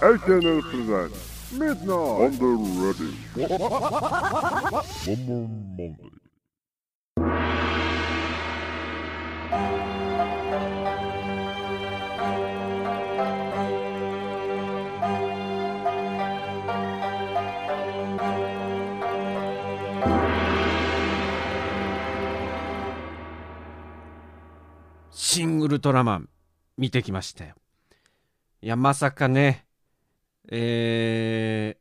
SNL presents Midnight on the Ready. One more Monday. シン・ウルトラマン見てきましたよ。いや、まさかね、え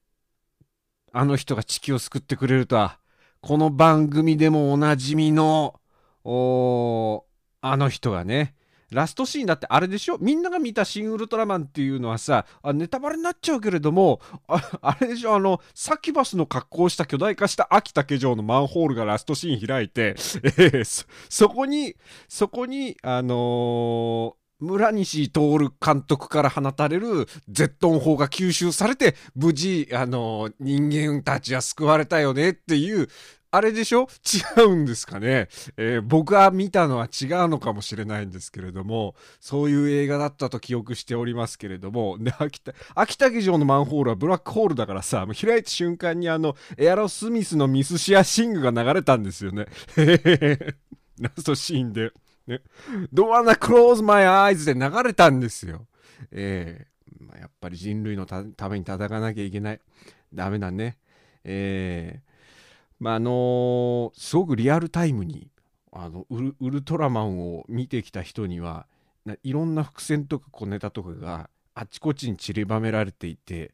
ー、あの人が地球を救ってくれるとは、この番組でもおなじみの、おあの人がね、ラストシーンだってあれでしょ？みんなが見たシン・ウルトラマンっていうのはさ、あネタバレになっちゃうけれども、ああれでしょ？あの、サキバスの格好をした巨大化した秋竹城のマンホールがラストシーン開いて、えーそそこに、そこに、あのー村西徹監督から放たれるゼットン砲が吸収されて、無事、あの人間たちは救われたよねっていう、あれでしょ？違うんですかね、えー僕が見たのは違うのかもしれないんですけれども、そういう映画だったと記憶しておりますけれども、で、秋田、秋竹城のマンホールはブラックホールだからさ、もう開いた瞬間にあの、エアロスミスのミスシアシングが流れたんですよね。へへへラストシーンで。ね。Don't wanna close my eyes で流れたんですよ。えーまあ、やっぱり人類のために戦わなきゃいけない。ダメだね。えーまああのーすごくリアルタイムにあのウルウルトラマンを見てきた人にはいろんな伏線とか小ネタとかがあちこちに散りばめられていて、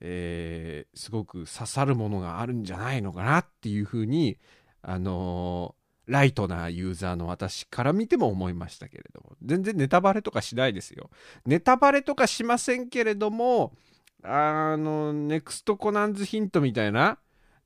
えーすごく刺さるものがあるんじゃないのかなっていうふうに、あのライトなユーザーの私から見ても思いましたけれども全然ネタバレとかしないですよ。ネタバレとかしませんけれどもあのネクストコナンズヒントみたいな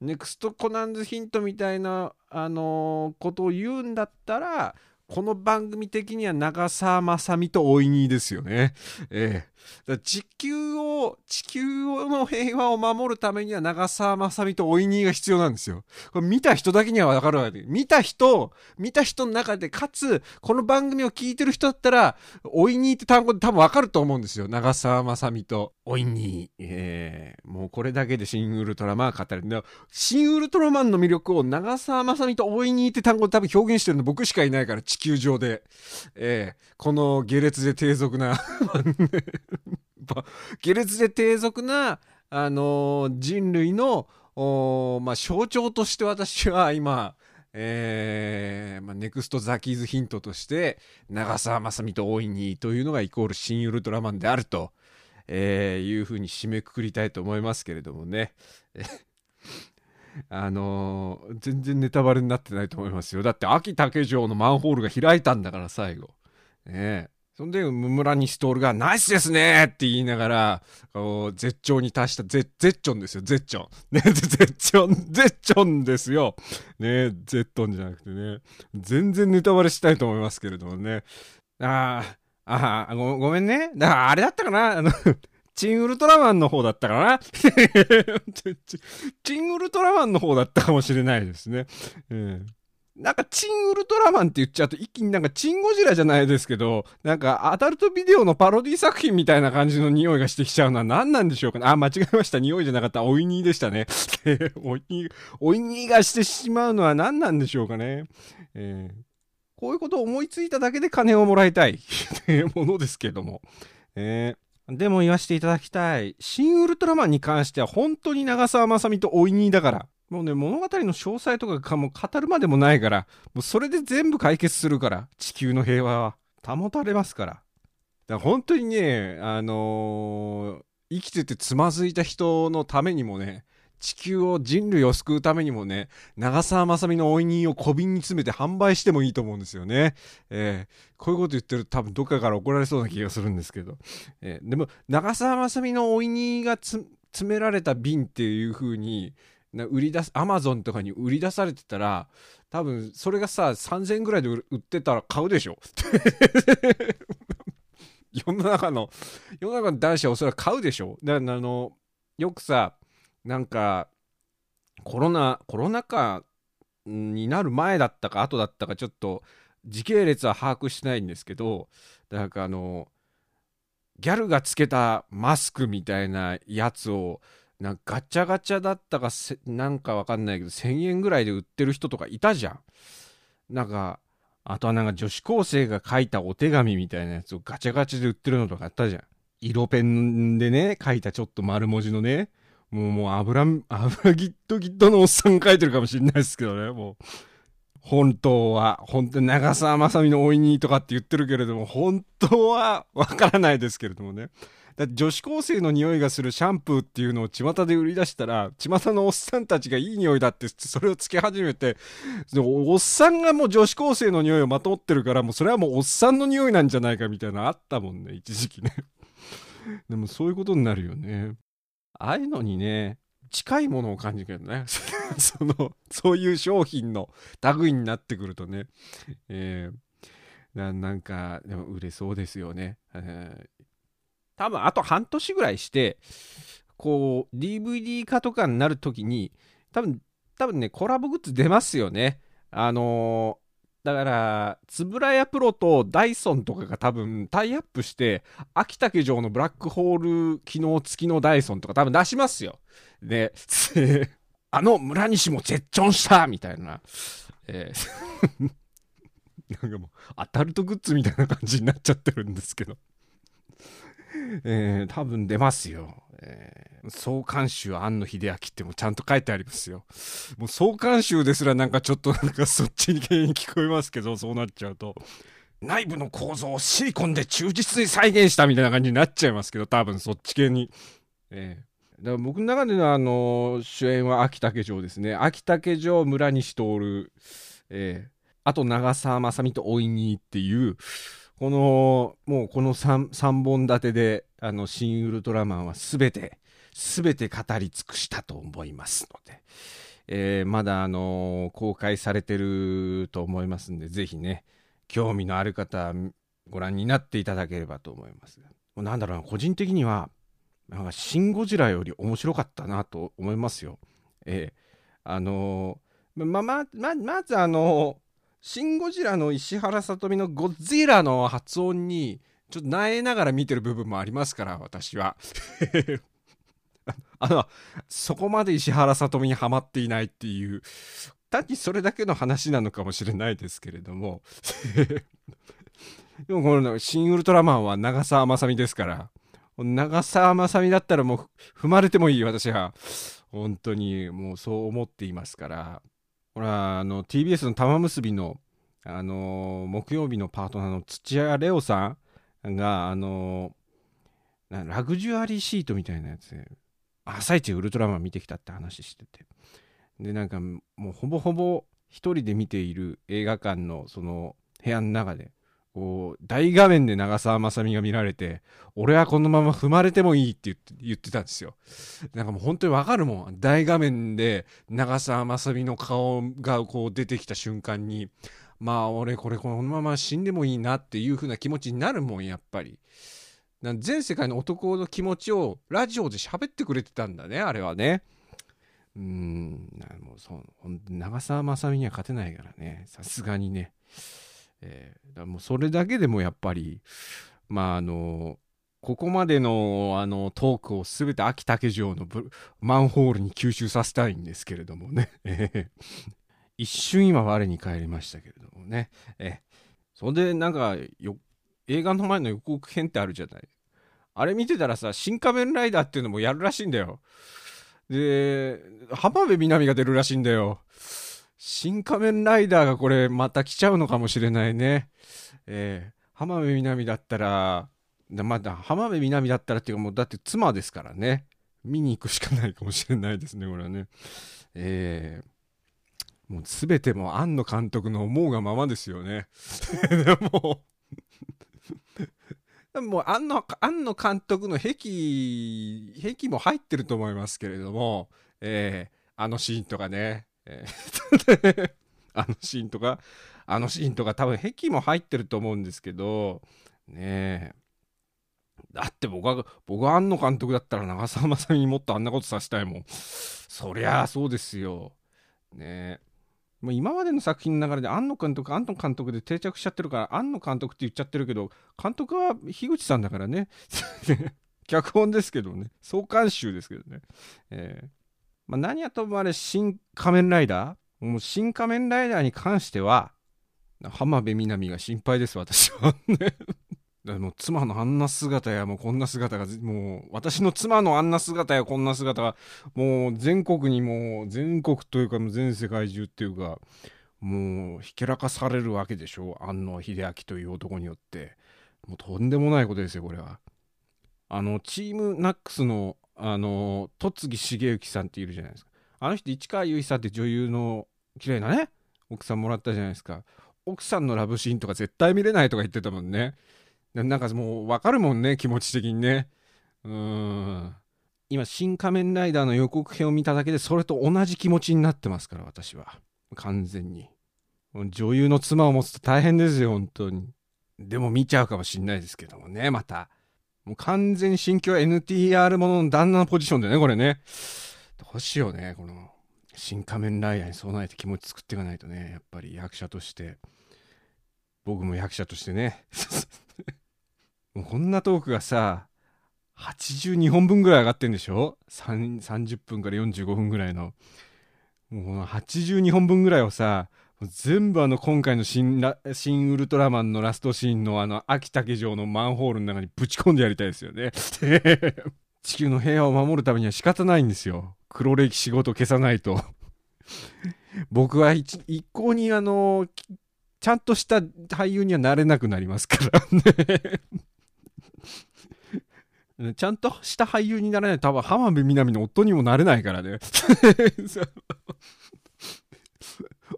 ネクストコナンズヒントみたいな、あのーことを言うんだったら、この番組的には長澤まさみとおいにですよね。ええだ地球を、地球の平和を守るためには長澤まさみとおいにが必要なんですよ。これ見た人だけにはわかるわけ。見た人、見た人の中で、かつ、この番組を聞いてる人だったら、おいにって単語で多分わかると思うんですよ。長澤まさみとおいに。ええもうこれだけでシン・ウルトラマン語る。シン・ウルトラマンの魅力を長澤まさみとおいにって単語で多分表現してるの僕しかいないから、地球上で。ええこの下劣で低俗な、下劣で低俗な、あのー人類の、まあ、象徴として私は今、えーまあ、ネクストザキーズヒントとして、長澤まさみと大いにというのがイコール新ウルトラマンであると、えーいうふうに締めくくりたいと思いますけれどもね。あのー全然ネタバレになってないと思いますよ。だって、秋竹城のマンホールが開いたんだから、最後。ねえ。そんで、村西徹が、ナイスですねって言いながら、絶頂に達した、ゼゼッチョンですよ、ゼッチョン。ね、ゼッチョン、ゼッチョンですよ。ねゼットンじゃなくてね。全然ネタバレしたいと思いますけれどもね。ああ、ああご、ごめんね。だから、あれだったかなあの、チンウルトラマンの方だったかな チンウルトラマンの方だったかもしれないですね。うんなんか、チンウルトラマンって言っちゃうと、一気になんか、チンゴジラじゃないですけど、なんか、アダルトビデオのパロディ作品みたいな感じの匂いがしてきちゃうのは何なんでしょうかね。あ、間違えました。匂いじゃなかった。おいにーでしたね。おいにー、おいにーがしてしまうのは何なんでしょうかね。えーこういうことを思いついただけで金をもらいたい ものですけども。えーでも言わせていただきたい。新ウルトラマンに関しては本当に長澤まさみとおいにだから。もうね、物語の詳細とかかも語るまでもないから、もうそれで全部解決するから、地球の平和は保たれますから。だから本当にね、あのー生きててつまずいた人のためにもね、地球を人類を救うためにもね、長澤まさみのおいにを小瓶に詰めて販売してもいいと思うんですよね。えーこういうこと言ってると多分どっかから怒られそうな気がするんですけど。えーでも、長澤まさみのおいにが詰められた瓶っていう風に、な売り出す、アマゾンとかに売り出されてたら、多分それがさ、3000円ぐらいで売売ってたら買うでしょ。世の中の、世の中の男子はおそらく買うでしょ。だからあの、よくさ、なんか、コロナ、コロナ禍になる前だったか後だったかちょっと時系列は把握してないんですけど、なんかあの、ギャルがつけたマスクみたいなやつをなんかガチャガチャだったかなんかわかんないけど1000円ぐらいで売ってる人とかいたじゃん。なんかあとはなんか女子高生が書いたお手紙みたいなやつをガチャガチャで売ってるのとかあったじゃん。色ペンでね書いたちょっと丸文字のね。もうもう油油ギットギットのおっさん書いてるかもしれないですけどねもう本当は、本当に長澤まさみのおいにとかって言ってるけれども、本当はわからないですけれどもね。だって女子高生の匂いがするシャンプーっていうのを巷で売り出したら、巷のおっさんたちがいい匂いだってそれをつけ始めて、おっさんがもう女子高生の匂いをまとってるから、もうそれはもうおっさんの匂いなんじゃないかみたいなのあったもんね、一時期ね。でもそういうことになるよね。ああいうのにね、近いものを感じるけどね。そのそういう商品の類になってくるとね、えー、なんかでも売れそうですよね、えー、多分あと半年ぐらいしてこう DVD 化とかになるときに多分多分ねコラボグッズ出ますよね。あのだから、円谷プロとダイソンとかが多分タイアップして、秋竹城のブラックホール機能付きのダイソンとか多分出しますよ。で、あの村西も絶頂したみたいな。えー なんかもう、アダルトグッズみたいな感じになっちゃってるんですけど。えー、多分出ますよ。えー、創刊集庵野秀明ってもちゃんと書いてありますよ。もう創刊集ですらなんかちょっとなんかそっちに原因聞こえますけど、そうなっちゃうと。内部の構造をシリコンで忠実に再現したみたいな感じになっちゃいますけど、多分そっち系に。えー、だから僕の中でのあの主演は秋竹城ですね。秋竹城、村西徹、えー、あと長澤まさみとおいにっていう、この、もうこの 3, 3本立てで、あの、新ウルトラマンはすべて、すべて語り尽くしたと思いますので、えー、まだ、あの、公開されてると思いますんで、ぜひね、興味のある方、ご覧になっていただければと思います。もうなんだろうな、個人的には、なんか、シン・ゴジラより面白かったなと思いますよ。えー、あのー、ま、ま、ま、まずあのシン・ゴジラの石原さとみのゴジラの発音に、ちょっと萎えながら見てる部分もありますから、私は。あの、そこまで石原さとみにはまっていないっていう、単にそれだけの話なのかもしれないですけれども。でもこの、新ウルトラマンは長澤まさみですから、長澤まさみだったらもう踏まれてもいい、私は。本当にもうそう思っていますから。ほら、あの、TBS の玉結びの、あのー、木曜日のパートナーの土屋レオさんが、あのー、ラグジュアリーシートみたいなやつで、朝一ウルトラマン見てきたって話してて。で、なんか、もうほぼほぼ一人で見ている映画館のその部屋の中で、こう、大画面で長澤まさみが見られて、俺はこのまま踏まれてもいいって言って言ってたんですよ。なんかもう本当にわかるもん。大画面で長澤まさみの顔がこう出てきた瞬間に、まあ俺これこのまま死んでもいいなっていう風な気持ちになるもん、やっぱり。全世界の男の気持ちをラジオで喋ってくれてたんだね、あれはね。うん、もうそう、長澤まさみには勝てないからね、さすがにね。えー、だもうそれだけでもやっぱり、まああの、ここまでのあのトークをすべて秋竹城のマンホールに吸収させたいんですけれどもね。一瞬今我に返りましたけれどもね。えそれでなんか映画の前の予告編ってあるじゃない。あれ見てたらさ、新仮面ライダーっていうのもやるらしいんだよ。で、浜辺美波が出るらしいんだよ。新仮面ライダーがこれまた来ちゃうのかもしれないね。えー、浜辺美波だったら、まだ浜辺美波だったらっていうかもうだって妻ですからね。見に行くしかないかもしれないですね、これはね。えー、もう全ても庵野監督の思うがままですよね。でももう庵野、庵野監督の癖、癖も入ってると思いますけれども、えー、あのシーンとかね、えー、あのシーンとか、あのシーンとか多分壁も入ってると思うんですけど、ねえ。だって僕は、僕は庵野監督だったら長澤まさみにもっとあんなことさせたいもん。そりゃあそうですよ。ねえ。もう今までの作品の流れで庵野監督、庵野監督で定着しちゃってるから、庵野監督って言っちゃってるけど、監督は樋口さんだからね。脚本ですけどね。総監修ですけどね。えーまあ、何はともあれ、新仮面ライダーもう新仮面ライダーに関しては、浜辺美波が心配です、私は。ね。だもう妻のあんな姿やもうこんな姿がもう私の妻のあんな姿やこんな姿がもう全国にもう全国というかもう全世界中っていうかもうひけらかされるわけでしょ安野秀明という男によってもうとんでもないことですよこれはあのチームナックスのあの戸次重幸さんっているじゃないですか。あの人市川由衣さんって女優の綺麗なね奥さんもらったじゃないですか。奥さんのラブシーンとか絶対見れないとか言ってたもんね。なんかもう分かるもんね気持ち的にね。うん。今新仮面ライダーの予告編を見ただけでそれと同じ気持ちになってますから私は。完全に。女優の妻を持つと大変ですよ本当に。でも見ちゃうかもしんないですけどもねまた。もう完全に新居 NTR ものの旦那のポジションでねこれね。どうしようねこの新仮面ライダーに備えて気持ち作っていかないとねやっぱり役者として。僕も役者としてね。もうこんなトークがさ82本分ぐらい上がってんでしょ ?30 分から45分ぐらいの。もうこの82本分ぐらいをさ全部あの今回の新ラ新ウルトラマンのラストシーンのあの秋竹城のマンホールの中にぶち込んでやりたいですよね 地球の平和を守るためには仕方ないんですよ黒歴史ごと消さないと 僕は一一向にあのちゃんとした俳優にはなれなくなりますからね。ちゃんとした俳優にならないと多分浜辺美波の夫にもなれないからね。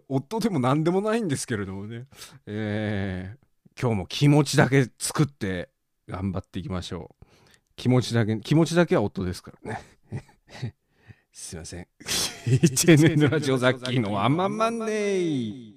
夫でも何でもないんですけれどもね。えー、今日も気持ちだけ作って頑張っていきましょう。気持ちだけ、気持ちだけは夫ですからね。すいません。HNN ラジオザッキーのワンマンマンデー。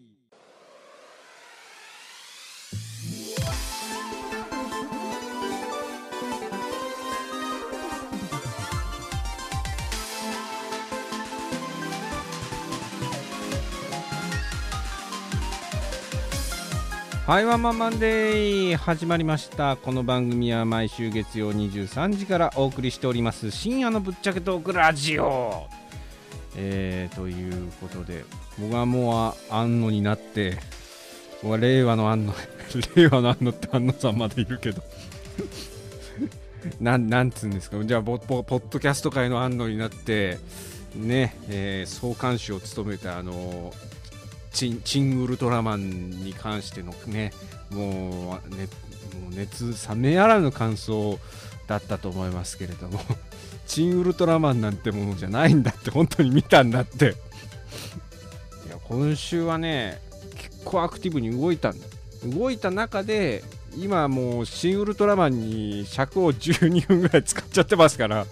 はい、ワンマンマンデー始まりました。この番組は毎週月曜23時からお送りしております深夜のぶっちゃけトークラジオ。えー、ということで、僕はもう安野になって、僕は令和の安野、令和の安野って安野さんまでいるけど、なんなんつうんですか、じゃあ、ポポポッドキャスト界の安野になって、ね、えー総監修を務めたあのチンチンウルトラマンに関してのねもう,、ね、もう熱冷めやらぬ感想だったと思いますけれども チンウルトラマンなんてものじゃないんだって本当に見たんだって。いや今週はね結構アクティブに動いたんだ。動いた中で今もうシン・ウルトラマンに尺を12分ぐらい使っちゃってますから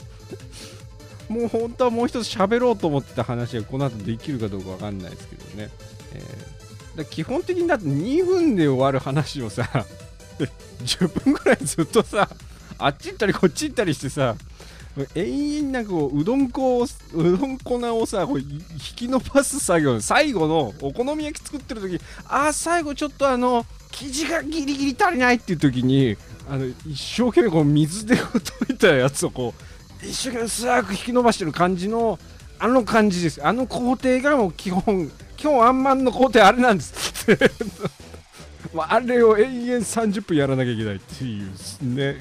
もう本当はもう一つ喋ろうと思ってた話がこの後できるかどうかわかんないですけどね、えーだ基本的にだって2分で終わる話をさ 10分ぐらいずっとさあっち行ったりこっち行ったりしてさ永遠になんかこううどん粉をうどん粉をさこう引き伸ばす作業最後のお好み焼き作ってる時あー最後ちょっとあの生地がギリギリ足りないっていう時にあの一生懸命こう水で溶いたやつをこう一生懸命薄く引き伸ばしてる感じのあの感じです。あの工程がもう基本基本あんまんの工程あれなんです。まああれを永遠30分やらなきゃいけないっていうね。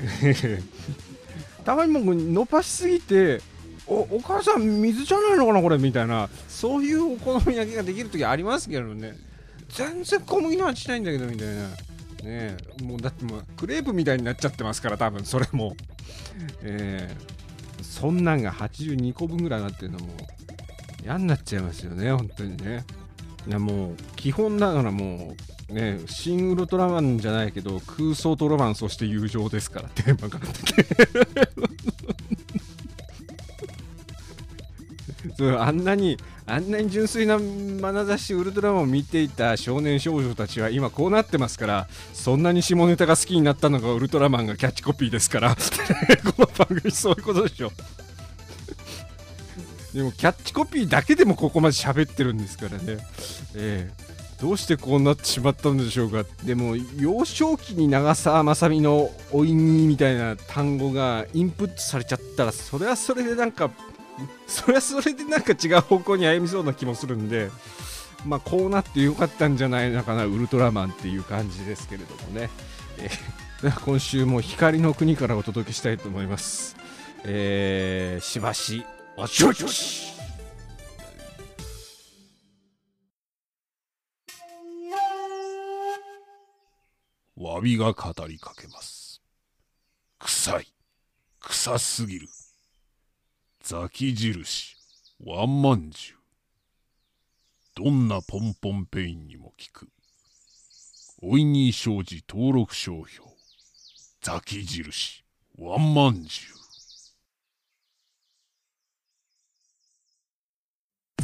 たまにもう伸ばしすぎておお母さん水じゃないのかなこれみたいな。そういうお好み焼きができる時ありますけどね。全然小麦の味しないんだけどみたいな。ね。えもうだってもうクレープみたいになっちゃってますから多分それも。えー、そんなんが82個分ぐらいなってるのも嫌になっちゃいますよね本当にね。いやもう基本だからもうねシン・ウルトラマンじゃないけど空想トロマンそして友情ですからテーマがそうあんなにあんなに純粋な眼差しウルトラマンを見ていた少年少女たちは今こうなってますからそんなに下ネタが好きになったのがウルトラマンがキャッチコピーですから この番組そういうことでしょ。でもキャッチコピーだけでもここまで喋ってるんですからね。えー、どうしてこうなってしまったんでしょうか。でも幼少期に長澤まさみの「おいに」みたいな単語がインプットされちゃったらそれはそれでなんかそれはそれでなんか違う方向に歩みそうな気もするんで。まあ、こうなってよかったんじゃないのかなウルトラマンっていう感じですけれどもね、えー、今週も光の国からお届けしたいと思います、えー、しばしおちょちわびが語りかけます。臭い。臭すぎる。ザキ印、ワンマンジュ。どんなポンポンペインにも効く。おいに生じ登録商標。ザキ印、ワンマンジュ。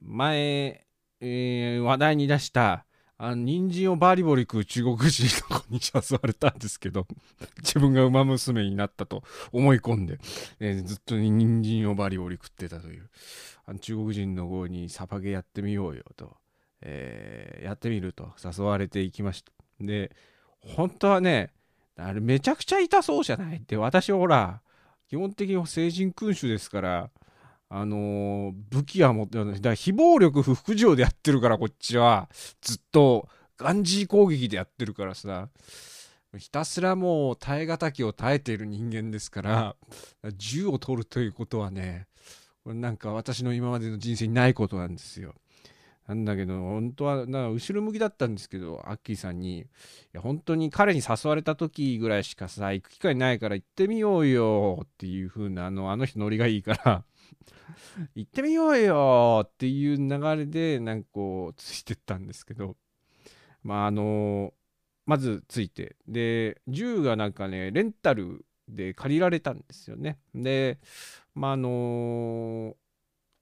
前、えー話題に出した、あの、人参をバリバリ食う中国人の子に誘われたんですけど、自分が馬娘になったと思い込んで、えーずっと人参をバリバリ食ってたという、あの中国人の子にサバゲやってみようよと、えーやってみると誘われていきました。で、本当はね、あれめちゃくちゃ痛そうじゃないって、私はほら、基本的に成人君主ですから、あのー武器は持ってだから非暴力不服従でやってるからこっちは。ずっとガンジー攻撃でやってるからさ。ひたすらもう耐え難きを耐えている人間ですから銃を取るということはねこれなんか私の今までの人生にないことなんですよ。なんだけど本当はな後ろ向きだったんですけどアッキーさんにいや本当に彼に誘われた時ぐらいしかさ行く機会ないから行ってみようよっていう風なあのあの人ノリがいいから 行ってみようよっていう流れでなんかこうついてったんですけど。まああのまずついて。で銃がなんかねレンタルで借りられたんですよね。でまああの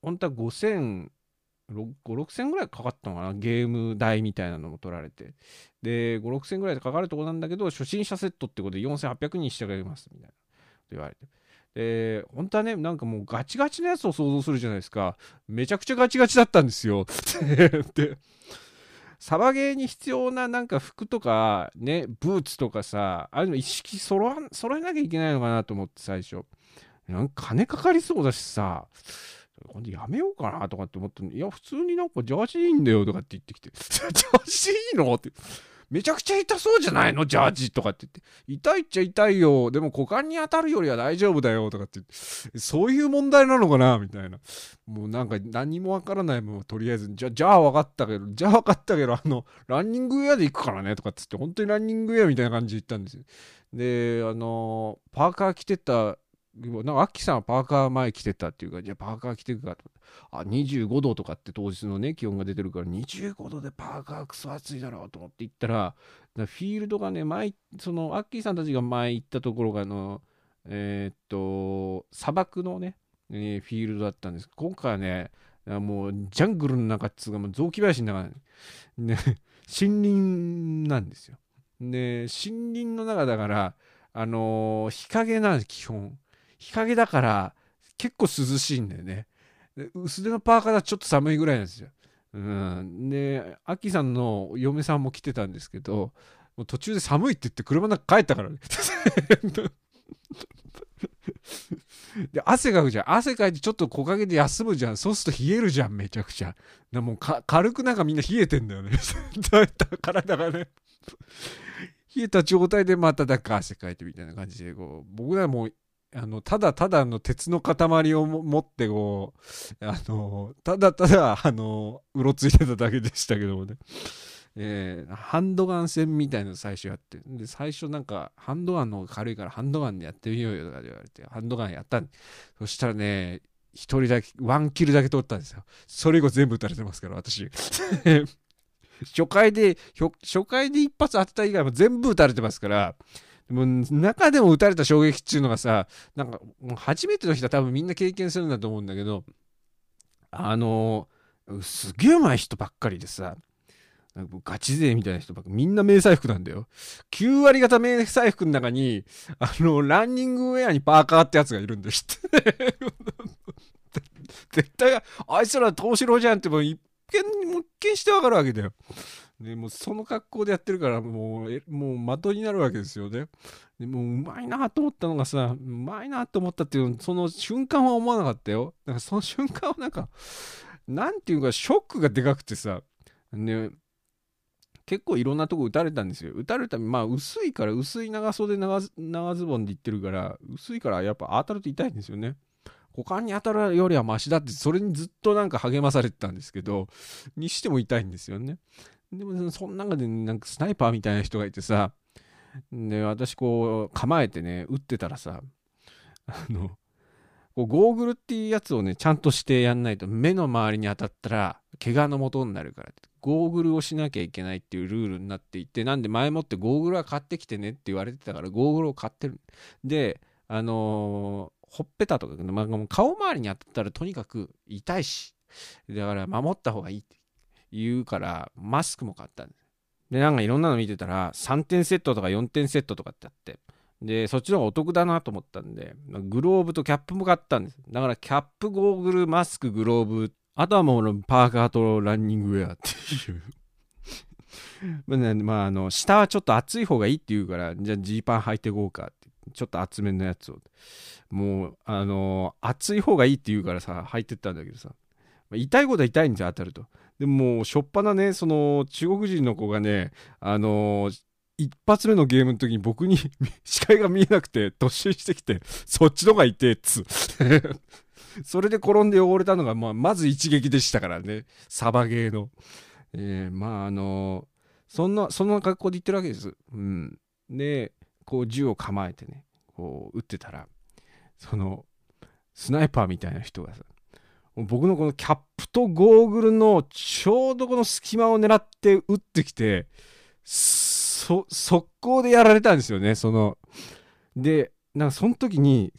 本当は5000 56000ぐらいかかったのかなゲーム代みたいなのも取られて。で56000ぐらいでかかるとこなんだけど初心者セットってことで4800にしてあげますみたいなと言われて。で本当はねなんかもうガチガチなやつを想像するじゃないですか。めちゃくちゃガチガチだったんですよ。でサバゲーに必要ななんか服とかねブーツとかさああいうの一式揃わ揃えなきゃいけないのかなと思って最初。なんか金かかりそうだしさ。今度やめようかなとかって思ったの。にいや普通になんかジャージいいんだよとかって言ってきて。ジャージいいのって。めちゃくちゃ痛そうじゃないの？ジャージとかって言って。痛いっちゃ痛いよ。でも股間に当たるよりは大丈夫だよとかってって。そういう問題なのかな？みたいな。もうなんか何もわからないもんとりあえずじゃじゃあ分かったけどじゃあ分かったけどあのランニングウェアで行くからねとかっつって本当にランニングウェアみたいな感じで行ったんですよ。であのパーカー着てたなんかアッキーさんはパーカー前着てたっていうかじゃあパーカー着てくかとあ25度とかって当日のね気温が出てるから25度でパーカークソ暑いだろうと思って行ったらフィールドがね前そのアッキーさんたちが前行ったところがあのえーっと砂漠のね、えーフィールドだったんです。今回はねもうジャングルの中っつうかもう雑木林の中ね 森林なんですよ。で森林の中だからあのー日陰なんです基本。日陰だから結構涼しいんだよね。薄手のパーカーだとちょっと寒いぐらいなんですよ、うん、でアキさんの嫁さんも来てたんですけどもう途中で寒いって言って車の中帰ったからね。で汗かくじゃん。汗かいてちょっと木陰で休むじゃん。そうすると冷えるじゃんめちゃくちゃ。だもう軽くなんかみんな冷えてんだよね。体がね。冷えた状態でまたなんか汗かいてみたいな感じでこう僕らもうあのただただの鉄の塊を持ってこうあのただただあのうろついてただけでしたけどもね、えーハンドガン戦みたいなの最初やってで最初なんかハンドガンの方が軽いからハンドガンでやってみようよとか言われてハンドガンやったんそしたらね一人だけワンキルだけ取ったんですよ。それ以後全部撃たれてますから私。初回で、初回で一発当てた以外も全部打たれてますから、でも中でも打たれた衝撃っていうのがさ、なんか初めての人は多分みんな経験するんだと思うんだけど、あのすげえ上手い人ばっかりでさ、ガチ勢みたいな人ばっかりみんな迷彩服なんだよ。9割方迷彩服の中に、あの、ランニングウェアにパーカーってやつがいるんだよ。知って絶対、あいつら東四郎じゃんってもう一見、一見してわかるわけだよ。でもうその格好でやってるからもうえもう的になるわけですよね。でもううまいなと思ったのがさうまいなと思ったっていうその瞬間は思わなかったよ。だからその瞬間はなんかなんていうかショックがでかくてさね結構いろんなとこ打たれたんですよ。打たれたまあ薄いから薄い長袖長ズ長ズボンで行ってるから薄いからやっぱ当たると痛いんですよね。股間に当たるよりはマシだってそれにずっとなんか励まされてたんですけどにしても痛いんですよね。でもその中でなんかスナイパーみたいな人がいてさで私こう構えてね撃ってたらさあのこうゴーグルっていうやつをねちゃんとしてやんないと目の周りに当たったら怪我の元になるからゴーグルをしなきゃいけないっていうルールになっていてなんで前もってゴーグルは買ってきてねって言われてたからゴーグルを買ってる。であのーほっぺたとか、まあ、顔周りに当たったらとにかく痛いしだから守った方がいいって。言うからマスクも買ったんでなんかいろんなの見てたら3点セットとか4点セットとかってあってでそっちの方がお得だなと思ったんでグローブとキャップも買ったんです。だからキャップゴーグルマスクグローブあとはもうパーカーとランニングウェアっていう。まあねまああの下はちょっと厚い方がいいって言うからじゃあジーパン履いていこうかって。ちょっと厚めのやつを。もうあの厚い方がいいって言うからさ履いてったんだけどさ。痛いことは痛いんですよ当たるとでもしょっぱなねその中国人の子がねあの一発目のゲームの時に僕に 視界が見えなくて突進してきてそっちのが痛えっつ それで転んで汚れたのが、まあ、まず一撃でしたからね。サバゲーの、えー、まああのそんなそんな格好で言ってるわけです。うん。でこう銃を構えてねこう撃ってたらそのスナイパーみたいな人がさ僕のこのキャップとゴーグルのちょうどこの隙間を狙って撃ってきてそ速攻でやられたんですよねその。でなんかその時に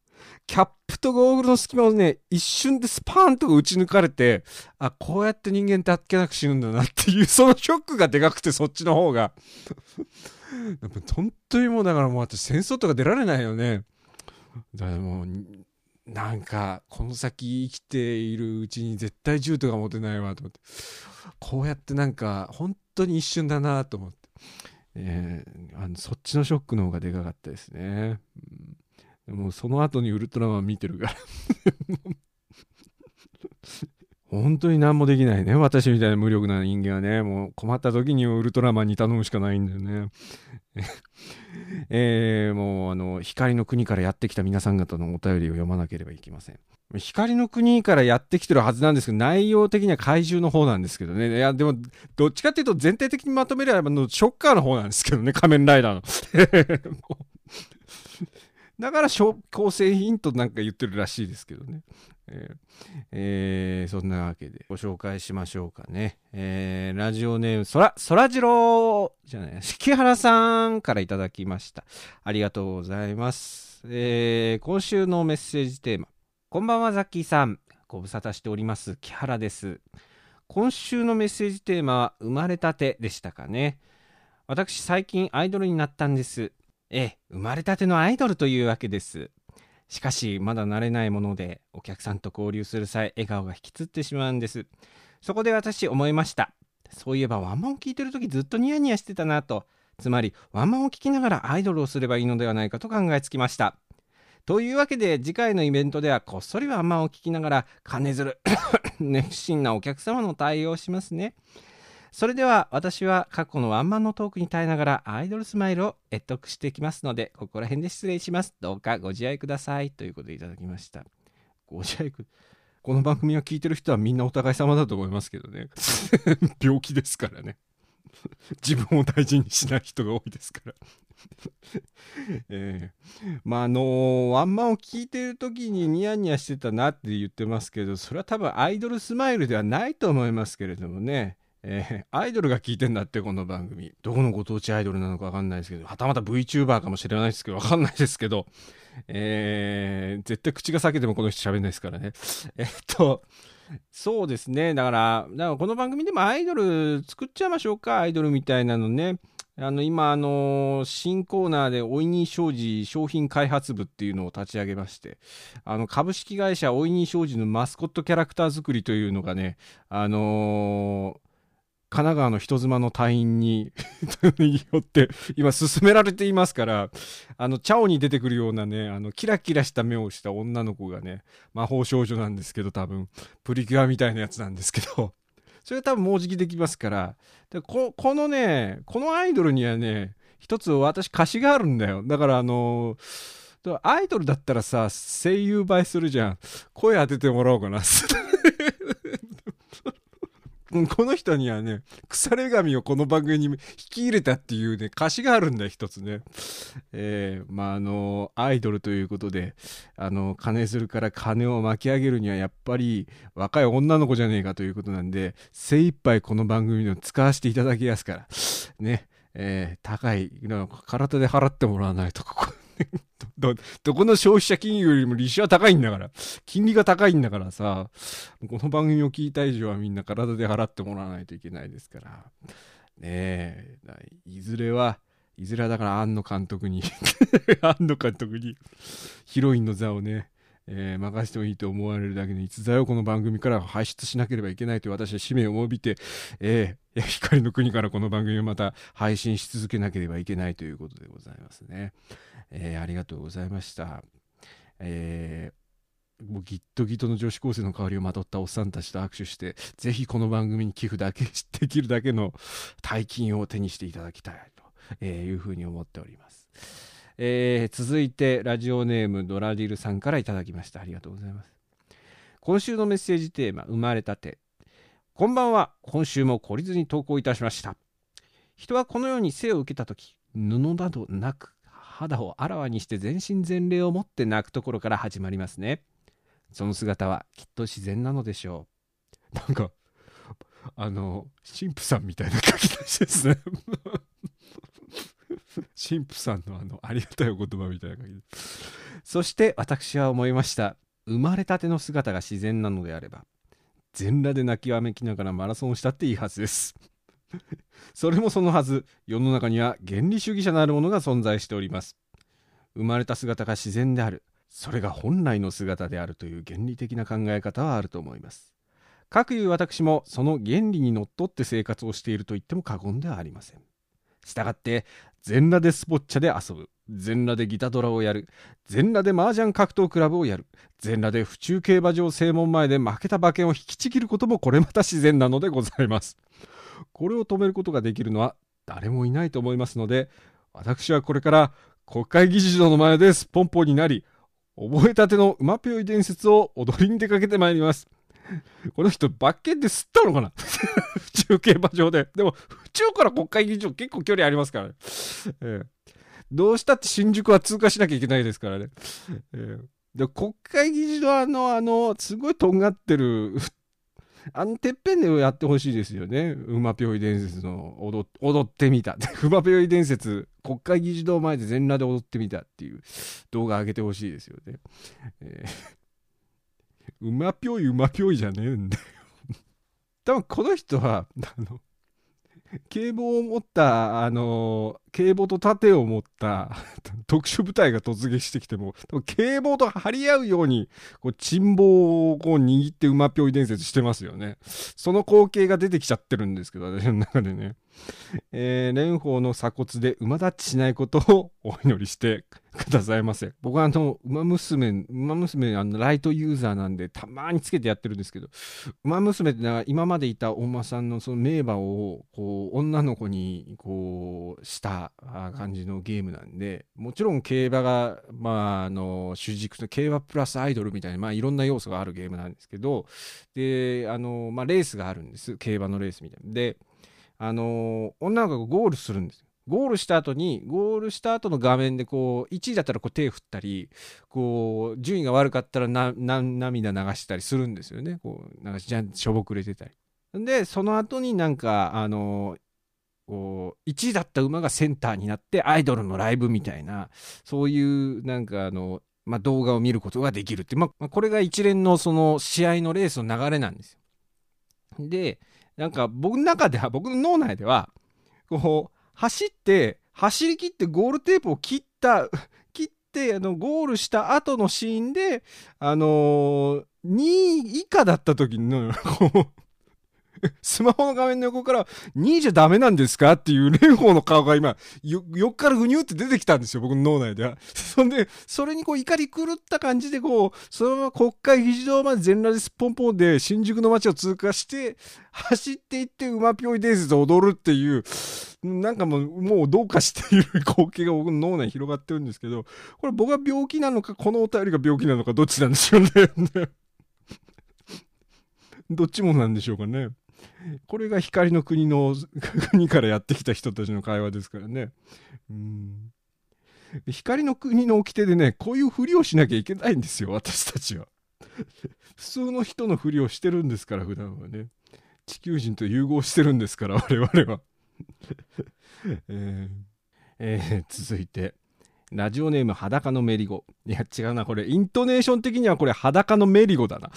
キャップとゴーグルの隙間をね一瞬でスパーンと打ち抜かれてあこうやって人間ってあっけなく死ぬんだなっていうそのショックがでかくてそっちの方が。本当にもうだからもう私戦争とか出られないよね。だからもうなんかこの先生きているうちに絶対銃とか持てないわと思って。こうやってなんか本当に一瞬だなと思って、えー、あのそっちのショックの方がでかかったですね、うん、でもその後にウルトラマン見てるから。本当に何もできないね。私みたいな無力な人間はね。もう困った時にウルトラマンに頼むしかないんだよね。えー、もうあの光の国からやってきた皆さん方のお便りを読まなければいけません。光の国からやってきてるはずなんですけど内容的には怪獣の方なんですけどね。いやでもどっちかっていうと全体的にまとめればのショッカーの方なんですけどね。仮面ライダーの。だから構成品となんか言ってるらしいですけどねえーえー、そんなわけでご紹介しましょうかね。えー、ラジオネーム、そら、そらじろうじゃない、木原さんからいただきました。ありがとうございます。えー、今週のメッセージテーマ。こんばんは、ザッキーさん。ご無沙汰しております、木原です。今週のメッセージテーマは、生まれたてでしたかね。私、最近アイドルになったんです。ええ、生まれたてのアイドルというわけです。しかしまだ慣れないものでお客さんと交流する際笑顔が引きつってしまうんです。そこで私思いました。そういえばワンマンを聞いてる時ずっとニヤニヤしてたなと。つまりワンマンを聞きながらアイドルをすればいいのではないかと考えつきました。というわけで次回のイベントではこっそりワンマンを聞きながら金づる 熱心なお客様の対応をしますね。それでは私は過去のワンマンのトークに耐えながらアイドルスマイルを得得していきますのでここら辺で失礼します。どうかご自愛ください。ということでいただきました。ご自愛くこの番組を聞いてる人はみんなお互い様だと思いますけどね。病気ですからね。自分を大事にしない人が多いですから。えー、まああのー、ワンマンを聞いてる時にニヤニヤしてたなって言ってますけどそれは多分アイドルスマイルではないと思いますけれどもね。えーアイドルが聞いてんだって、この番組。どこのご当地アイドルなのかわかんないですけど、はたまた VTuber かもしれないですけど、わかんないですけど、えー絶対口が裂けてもこの人喋んないですからね。えっと、そうですね。だから、だからこの番組でもアイドル作っちゃいましょうか。アイドルみたいなのね。あの、今、あの新コーナーで、おいに商事商品開発部っていうのを立ち上げまして、あの、株式会社おいに商事のマスコットキャラクター作りというのがね、あの神奈川の人妻の隊員によって今進められていますから、あの、チャオに出てくるようなね、あの、キラキラした目をした女の子がね、魔法少女なんですけど、多分、プリキュアみたいなやつなんですけど、それが多分もうじきできますから、でここのね、このアイドルにはね、一つ私歌詞があるんだよ。だからあのアイドルだったらさ、声優映えするじゃん。声当ててもらおうかな。この人にはね、腐れ神をこの番組に引き入れたっていうね、歌詞があるんだよ、一つね。えー、まあ、あの、アイドルということで、あの、金するから金を巻き上げるにはやっぱり若い女の子じゃねえかということなんで、精一杯この番組の使わせていただきやすから、ね、えー高い、体で払ってもらわないと、ここ。どどこの消費者金融よりも利子は高いんだから、金利が高いんだからさ、この番組を聞いた以上はみんな体で払ってもらわないといけないですから、ねえ、いずれは、いずれはだから庵野監督に、庵野監督にヒロインの座をね、えー任せてもいいと思われるだけの逸材をこの番組から輩出しなければいけないという私は使命を帯びて、えー光の国からこの番組をまた配信し続けなければいけないということでございますね。えーありがとうございました。えーもうギットギットの女子高生の香りをまとったおっさんたちと握手して、ぜひこの番組に寄付だけ、できるだけの大金を手にしていただきたいというふうに思っております。えー続いて、ラジオネームドラディルさんからいただきました。ありがとうございます。今週のメッセージテーマ、生まれたて。こんばんは。今週も懲りずに投稿いたしました。人はこのように生を受けたとき、布などなく、肌をあらわにして全身全霊を持って泣くところから始まりますね。その姿はきっと自然なのでしょう。なんか、あの、神父さんみたいな書き出しですね。神父さんのあの、ありがたいお言葉みたいな書き出し。そして私は思いました。生まれたての姿が自然なのであれば、全裸で泣きわめきながらマラソンをしたっていいはずです。それもそのはず、世の中には原理主義者なるものが存在しております。生まれた姿が自然である。それが本来の姿であるという原理的な考え方はあると思います。かくいう私もその原理にのっとって生活をしていると言っても過言ではありません。したがって、全裸でスポッチャで遊ぶ。全裸でギタドラをやる。全裸で麻雀格闘クラブをやる。全裸で府中競馬場正門前で負けた馬券を引きちぎることもこれまた自然なのでございます。これを止めることができるのは誰もいないと思いますので、私はこれから国会議事堂の前でスポンポンになり、覚えたての馬ぴょい伝説を踊りに出かけてまいります。この人、馬券で吸ったのかな？府 中競馬場で。でも、府中から国会議事堂結構距離ありますからね。ええどうしたって新宿は通過しなきゃいけないですからね。ええで国会議事堂の、あの、すごいとんがってる、あのてっぺんでやってほしいですよね。馬ぴょい伝説の踊踊ってみた。馬ぴょい伝説、国会議事堂前で全裸で踊ってみたっていう動画上げてほしいですよね。えー馬ぴょい馬ぴょいじゃねえんだよ。多分この人は、あの、警棒を持った、あの、警棒と盾を持った 特殊部隊が突撃してきても、警棒と張り合うように、こう、珍棒をこう握って馬ぴょい伝説してますよね。その光景が出てきちゃってるんですけど、私の中でね。えー、蓮舫の鎖骨で馬立ちしないことをお祈りしてくださいませ。僕はあの、馬娘、馬娘、あの、ライトユーザーなんで、たまにつけてやってるんですけど、馬娘ってのは今までいたお馬さんのその名馬を、こう、女の子に、こう、したあ感じのゲームなんで、もちろん競馬が、まあ、あの、主軸と競馬プラスアイドルみたいな、まあ、いろんな要素があるゲームなんですけど、で、あの、まあ、レースがあるんです。競馬のレースみたいな。で、あの女の子がゴールするんです。ゴールした後に、ゴールした後の画面でこう、1位だったらこう手振ったり、こう、順位が悪かったらな、な、涙流したりするんですよね。こう、なんかじゃん、しょぼくれてたり。でその後になんかあのこう1位だった馬がセンターになってアイドルのライブみたいなそういうなんかあの、まあ、動画を見ることができるって、まあ、これが一連のその試合のレースの流れなんですよ。でなんか僕の中では僕の脳内ではこう走って走り切ってゴールテープを切った切ってあのゴールした後のシーンであのー、2位以下だった時のこう スマホの画面の横から2位じゃダメなんですか？っていう蓮舫の顔が今、よ横からぐにゅって出てきたんですよ、僕の脳内では。そんで、それにこう怒り狂った感じでこう、そのまま国会議事堂まで全裸ですっぽんぽんで新宿の街を通過して、走っていって馬ぴょい伝説で踊るっていう、なんかもう、もうどうかしている光景が僕の脳内に広がってるんですけど、これ僕が病気なのか、このお便りが病気なのか、どっちなんでしょうね。どっちもなんでしょうかね。これが光の国の 国からやってきた人たちの会話ですからね。うん光の国の掟でね、こういうふりをしなきゃいけないんですよ、私たちは。普通の人のふりをしてるんですから、普段はね。地球人と融合してるんですから、我々は。えーえー、続いて、ラジオネーム裸のメリゴ。いや、違うな、これ、イントネーション的にはこれ裸のメリゴだな。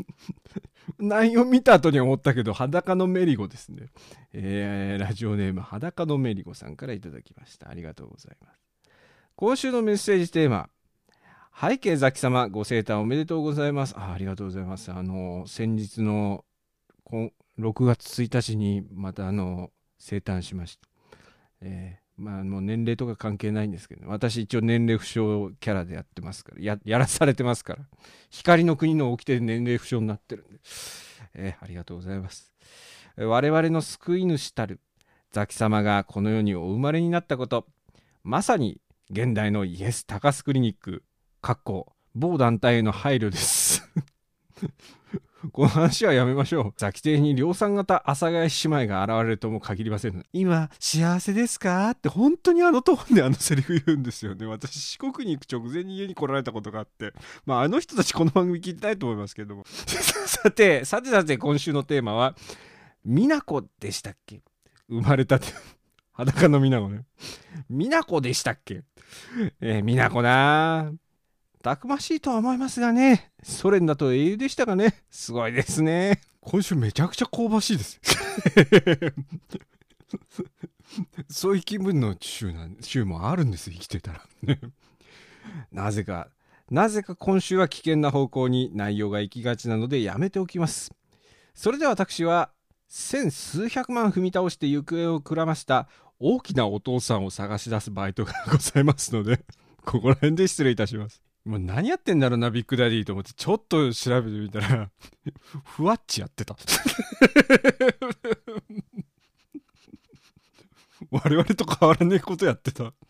内容見た後に思ったけど、裸のメリゴですね。えー、ラジオネーム、裸のメリゴさんからいただきました。ありがとうございます。今週のメッセージテーマ、背景ザキ様、ご生誕おめでとうございます。あありがとうございます。あの、先日の6月1日にまたあの、生誕しました。えまあ、もう年齢とか関係ないんですけど、私一応年齢不詳キャラでやってますから、ややらされてますから、光の国の掟で年齢不詳になってるんで、えー、ありがとうございます。我々の救い主たるザキ様がこの世にお生まれになったこと、まさに現代のイエス・タカスクリニック、かっこ某団体への配慮です。この話はやめましょう。ザキ亭に量産型阿佐ヶ谷姉妹が現れるとも限りません。今、幸せですか？って本当にあのトーンであのセリフ言うんですよね。私、四国に行く直前に家に来られたことがあって、まあ、あの人たちこの番組聞いてないと思いますけども。さて、さてさて、今週のテーマは、美奈子でしたっけ？生まれたて。裸の美奈子ね。美奈子でしたっけ？えー、美奈子なたくましいとは思いますがね。ソ連だと英雄でしたがね。すごいですね。今週めちゃくちゃ香ばしいです。そういう気分の週なん週もあるんです、生きてたら。なぜか、なぜか今週は危険な方向に内容が行きがちなのでやめておきます。それでは私は、千数百万踏み倒して行方をくらました大きなお父さんを探し出すバイトがございますので、ここら辺で失礼いたします。もう何やってんだろうな、ビッグダディと思って、ちょっと調べてみたら ふわっちやってた。我々と変わらねえことやってた。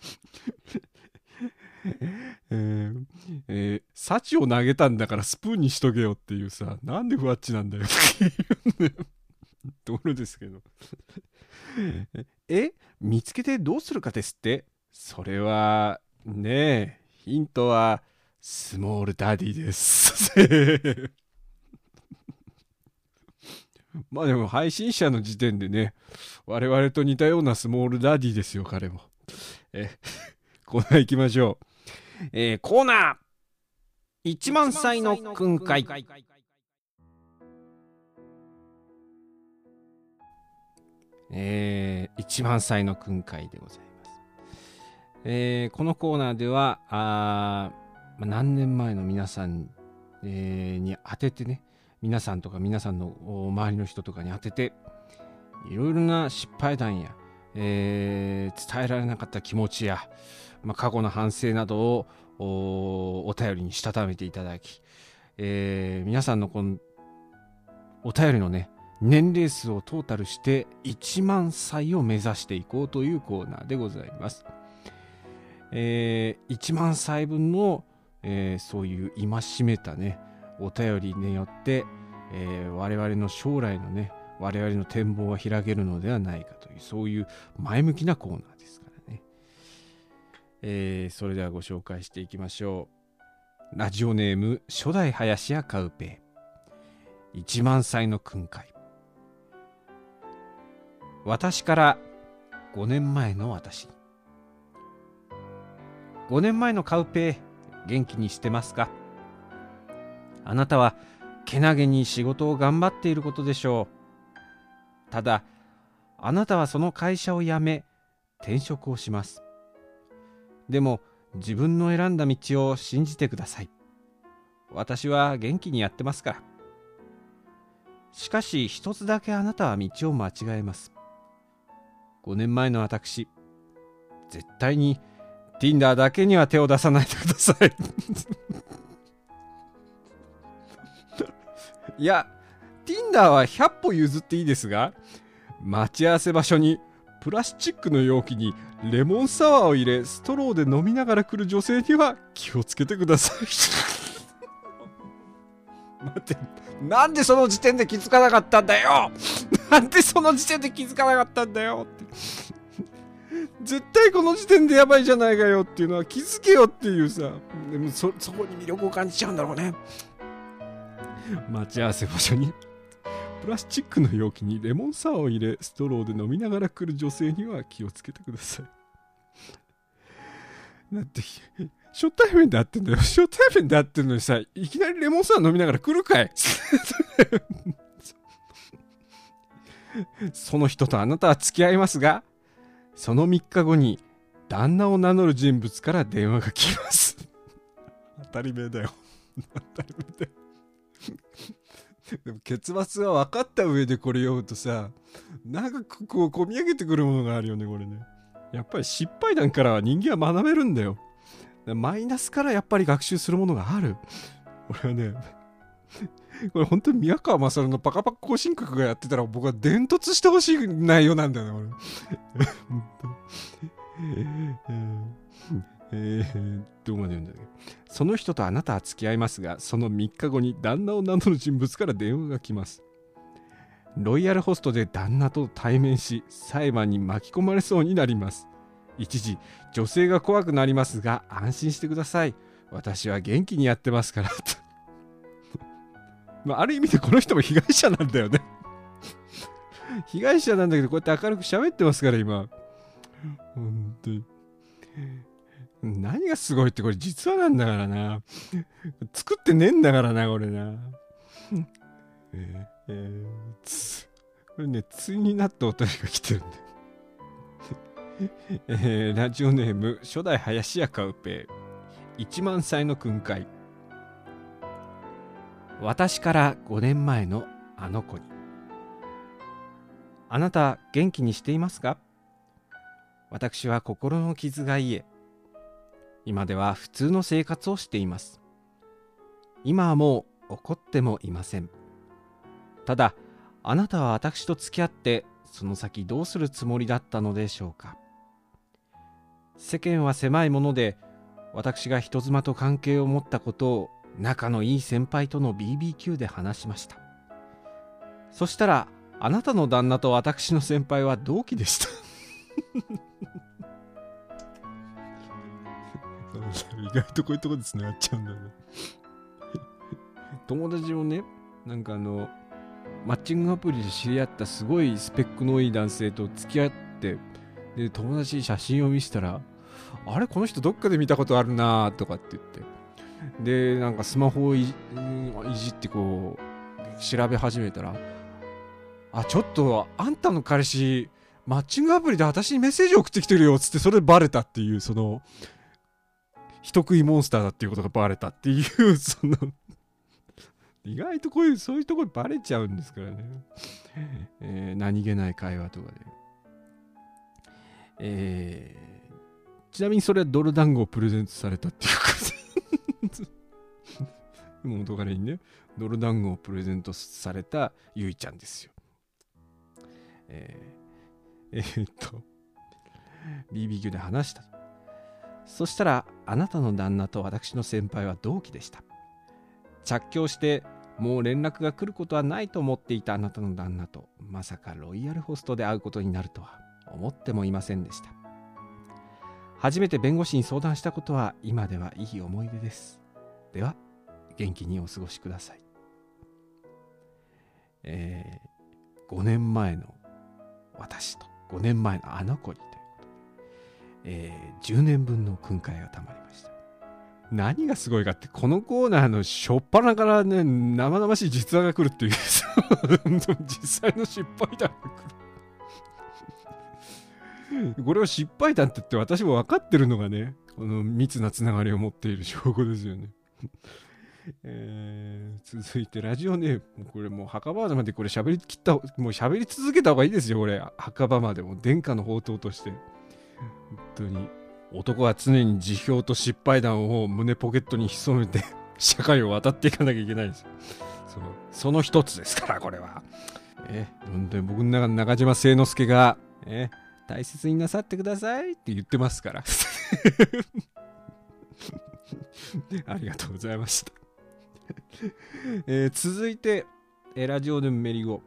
えー、えー、幸を投げたんだからスプーンにしとけよっていうさ、なんでふわっちなんだよ。っていうところですけど。え見つけてどうするかですって。それは、ねえ、ヒントは、スモールダディです。まあでも配信者の時点でね、我々と似たようなスモールダディですよ、彼も。え、コーナー行きましょう。えー、コーナー !1 万歳の訓戒。えー、1万歳の訓戒でございます。えー、このコーナーでは、あまあ、何年前の皆さん、えー、に当ててね皆さんとか皆さんの周りの人とかに当てていろいろな失敗談や、えー、伝えられなかった気持ちや、まあ、過去の反省などをお便りにしたためていただき、えー、皆さんのこのお便りのね年齢数をトータルして1万歳を目指していこうというコーナーでございます。えー、1万歳分のえー、そういう戒めたねお便りによって、えー、我々の将来のね我々の展望は開けるのではないかというそういう前向きなコーナーですからね、えー、それではご紹介していきましょう。ラジオネーム初代林家カウペイ。1万歳の訓戒。私から5年前の私。5年前のカウペイ元気にしてますか？あなたはけなげに仕事を頑張っていることでしょう。ただあなたはその会社を辞め転職をします。でも自分の選んだ道を信じてください。私は元気にやってますから。しかし一つだけあなたは道を間違えます。5年前の私絶対に Tinder だけには手を出さないでください。いや Tinder は100歩譲っていいですが待ち合わせ場所にプラスチックの容器にレモンサワーを入れストローで飲みながら来る女性には気をつけてください。待ってなんでその時点で気づかなかったんだよ。なんでその時点で気づかなかったんだよって。絶対この時点でやばいじゃないかよっていうのは気づけよっていうさ。でもそそこに魅力を感じちゃうんだろうね。待ち合わせ場所にプラスチックの容器にレモンサワーを入れストローで飲みながら来る女性には気をつけてください。だって初対面で会ってんだよ。初対面で会ってんのにさいきなりレモンサワー飲みながら来るかい。その人とあなたは付き合いますがその3日後に旦那を名乗る人物から電話が来ます。当たり前だよ。当たり前だよでも結末は分かった上でこれ読むとさなんかこう込み上げてくるものがあるよねこれね。やっぱり失敗談からは人間は学べるんだよ。マイナスからやっぱり学習するものがある。俺はねこれ本当に宮川勝のパカパカ更新閣がやってたら僕は伝突してほしい内容なんだよね俺 えー、どこまで読んだっけその人とあなたは付き合いますが、その3日後に旦那を名乗る人物から電話が来ます。ロイヤルホストで旦那と対面し、裁判に巻き込まれそうになります。一時、女性が怖くなりますが、安心してください。私は元気にやってますから。まあ、ある意味でこの人も被害者なんだよね 被害者なんだけど、こうやって明るく喋ってますから、今。本当に。何がすごいってこれ実話なんだからな。作ってねえんだからな、これな。えー、えー、つ、これね、ついになったお便りが来てるんだよ。えー、ラジオネーム、初代林家カウペ、1万歳の訓戒。私から5年前のあの子に。あなた、元気にしていますか？私は心の傷が癒え、今では普通の生活をしています。今はもう怒ってもいません。ただあなたは私と付き合ってその先どうするつもりだったのでしょうか。世間は狭いもので私が人妻と関係を持ったことを仲のいい先輩との BBQ で話しました。そしたらあなたの旦那と私の先輩は同期でした。意外とこういうとこでつながっちゃうんだね。友達もねなんかあのマッチングアプリで知り合ったすごいスペックのいい男性と付き合ってで友達に写真を見せたらあれこの人どっかで見たことあるなとかって言ってでなんかスマホをいじってこう調べ始めたらあちょっとあんたの彼氏マッチングアプリで私にメッセージ送ってきてるよっつってそれでバレたっていうその人食いモンスターだっていうことがバレたっていう その意外とこういうそういうところバレちゃうんですからね、えー、何気ない会話とかで、えー、ちなみにそれはドル団子をプレゼントされたっていう 元彼にねドル団子をプレゼントされたゆいちゃんですよ。えー、えー、っと BBQ で話した。そしたらあなたの旦那と私の先輩は同期でした。着去してもう連絡が来ることはないと思っていたあなたの旦那とまさかロイヤルホストで会うことになるとは思ってもいませんでした。初めて弁護士に相談したことは今ではいい思い出です。では元気にお過ごしください。えー5年前の私と5年前のあの子にということで、えー10年分の訓戒がたまりました。何がすごいかってこのコーナーの初っ端からね生々しい実話が来るっていう 実際の失敗談が来る。これを失敗談って言って私も分かってるのがねこの密なつながりを持っている 証拠ですよね。えー続いてラジオネームこれもう墓場までこれ喋りきったもう喋り続けた方がいいですよこれ。墓場までも殿下の宝刀として。本当に男は常に辞表と失敗談を胸ポケットに潜めて社会を渡っていかなきゃいけないんです。よそのその一つですからこれは。え本当に僕の中の中島誠之助がえ大切になさってくださいって言ってますから。ありがとうございました。えー続いて、えラジオネームメリゴ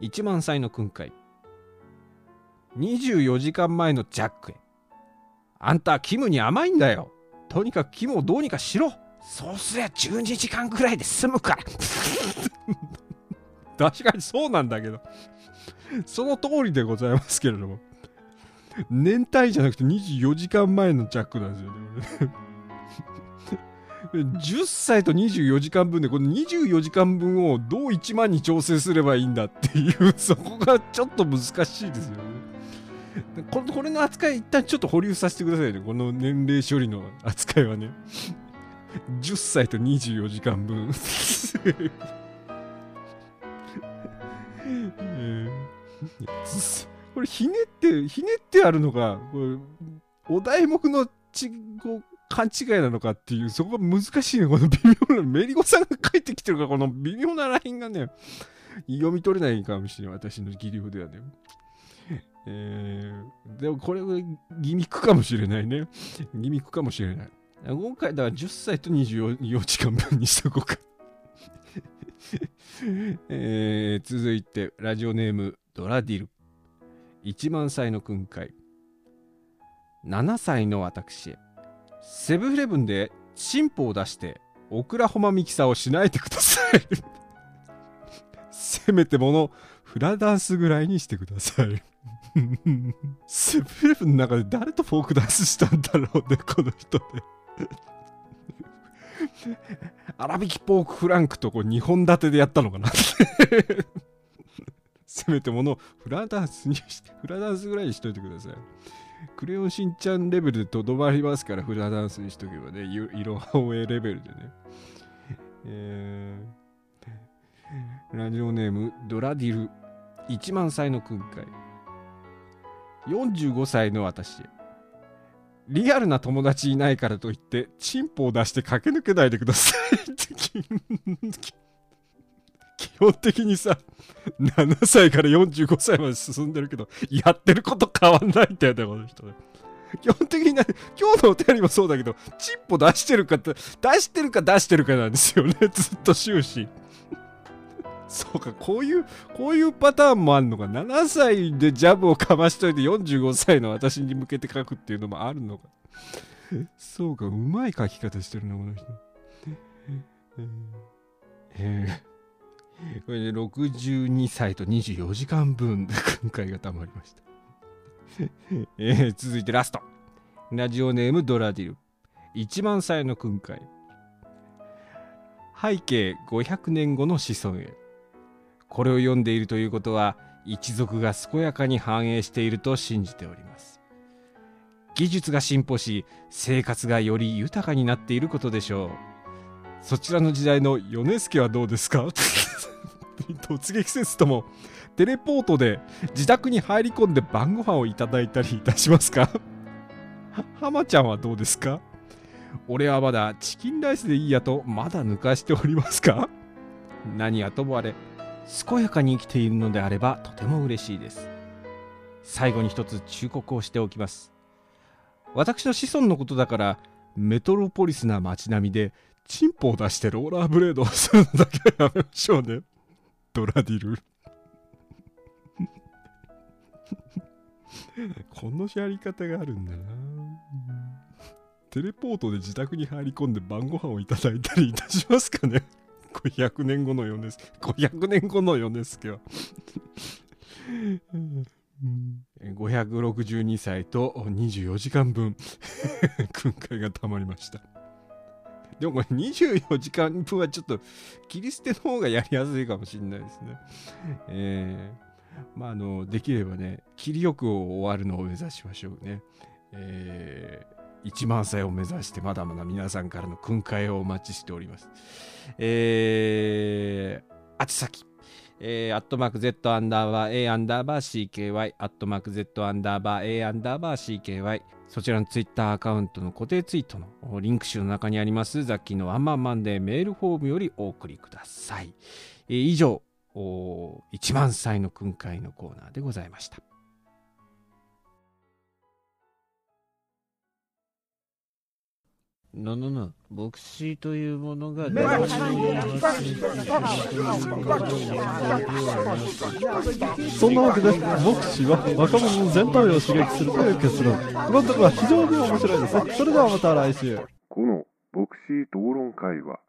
1万歳の訓戒。24時間前のジャックへ。あんたキムに甘いんだよ。とにかくキムをどうにかしろ。そうすりゃ12時間くらいで済むから。確かにそうなんだけど。その通りでございますけれども。年単位じゃなくて24時間前のジャックなんですよね。10歳と24時間分でこの24時間分をどう1万に調整すればいいんだっていうそこがちょっと難しいですよね。これこれの扱い一旦ちょっと保留させてくださいね。この年齢処理の扱いはね。10歳と24時間分。え ーこれひねってひねってあるのがこれお題目のちこ勘違いなのかっていうそこが難しいねこの微妙なメリゴさんが書いてきてるからこの微妙なラインがね読み取れないかもしれない私の技量ではね。えー、でもこれはギミックかもしれないね。ギミックかもしれない。今回だから10歳と24時間分にしとこうか。えー続いてラジオネームドラディル。1万歳の訓戒。7歳の私セブンイレブンでチンポを出してオクラホマミキサーをしないでください。せめてものフラダンスぐらいにしてください。セブンイレブンの中で誰とフォークダンスしたんだろうねこの人ね。粗挽きポークフランクとこう2本立てでやったのかな。せめてものをフラダンスにして フラダンスぐらいにしといてください。クレヨンしんちゃんレベルでとどまりますからフラダンスにしとけばねゆいろはおえレベルでね。えーラジオネームドラディル1万歳の訓戒。45歳の私。リアルな友達いないからといってチンポを出して駆け抜けないでください。本的にさ7歳から45歳まで進んでるけどやってること変わんないんだよねこの人ね。基本的にね今日のお便りもそうだけどチンポ出してるかって出してるか出してるかなんですよね。ずっと終始。そうかこういうこういうパターンもあるのか。7歳でジャブをかましといて45歳の私に向けて書くっていうのもあるのか。そうかうまい書き方してるなこの人。えー。これで62歳と24時間分で今回がたまりました。えー続いてラスト。ラジオネームドラディル。1万歳の訓戒。背景500年後の子孫へ。これを読んでいるということは一族が健やかに繁栄していると信じております。技術が進歩し生活がより豊かになっていることでしょう。そちらの時代の米助はどうですか？突撃せずともテレポートで自宅に入り込んで晩ご飯をいただいたりいたしますか？は浜ちゃんはどうですか？俺はまだチキンライスでいいやとまだ抜かしておりますか？何はともあれ健やかに生きているのであればとても嬉しいです。最後に一つ忠告をしておきます。私の子孫のことだからメトロポリスな街並みでチンポを出してローラーブレードをするのだけはやめましょうね。ドラディル。このやり方があるんだな。テレポートで自宅に入り込んで晩ご飯をいただいたりいたしますかね。500年後のヨネス500年後のヨネスケは562歳と24時間分 訓戒がたまりました。でもこれ24時間分はちょっと切り捨ての方がやりやすいかもしれないですね。えー、まああのできればね切りよく終わるのを目指しましょうね。えー、1万歳を目指してまだまだ皆さんからの訓戒をお待ちしております。えー、あちさき。えー、アットマーク Z アンダーバー A アンダーバー CKY、アットマーク Z アンダーバー A アンダーバー CKY、そちらのツイッターアカウントの固定ツイートのリンク集の中にありますザッキーのワンマンマンデーメールフォームよりお送りください。えー、以上、1万歳の訓戒のコーナーでございました。ののの牧師というものがそんなわけで牧師は若者の全体を刺激するという結論。このところは非常に面白いです。ねそれではまた来週。この牧師討論会は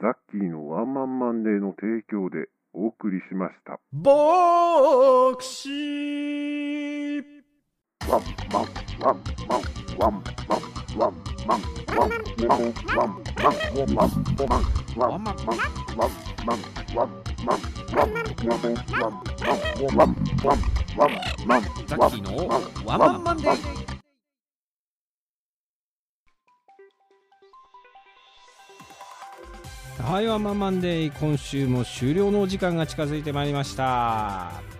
ザッキーのワンマンマンデーの提供でお送りしました。牧師ワンマンワンマンワンマンワンマンはいワンマンマンデー今週も終了のお時間が近づいてまいりました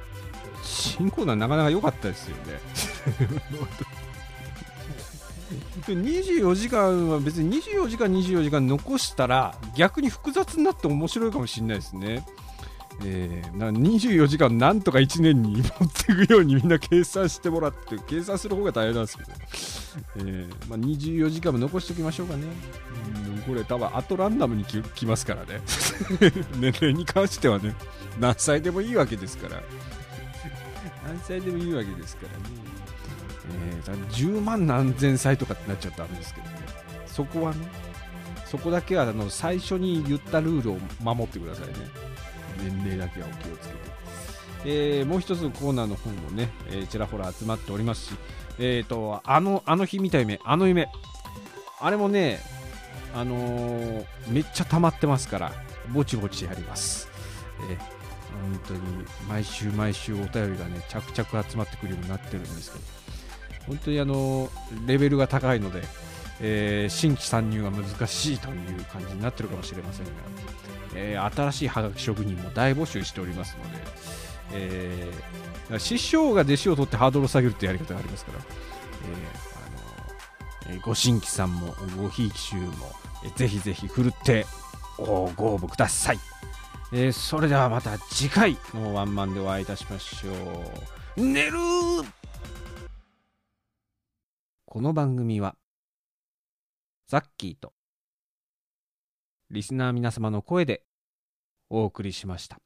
新コーナーなかなか良かったですよね。24時間は別に24時間24時間残したら逆に複雑になって面白いかもしれないですね。えー、な24時間なんとか1年に持っていくようにみんな計算してもらって計算する方が大変なんですけど、えーまあ、24時間も残しておきましょうかね、うん、これ多分あとランダムにきますからね。年齢に関してはね。何歳でもいいわけですから。何歳でもいいわけですからね。えー、10万何千歳とかってなっちゃったらダメですけどね。そこはねそこだけはあの最初に言ったルールを守ってくださいね。年齢だけはお気をつけて、えー、もう一つのコーナーの本もね、えー、ちらほら集まっておりますしえっ、ー、とあのあの日見た夢あの夢。あれもねあのー、めっちゃ溜まってますからぼちぼちやります、えー、本当に毎週毎週お便りがね着々集まってくるようになってるんですけど本当にあのレベルが高いので、えー、新規参入が難しいという感じになってるかもしれませんが、えー、新しいはがき職人も大募集しておりますので、えー、師匠が弟子を取ってハードルを下げるってやり方がありますから、えー、あのご新規さんもごひいき衆も、えー、ぜひぜひふるってご応募ください、えー、それではまた次回のワンマンでお会いいたしましょう寝るこの番組はザッキーとリスナー皆様の声でお送りしました。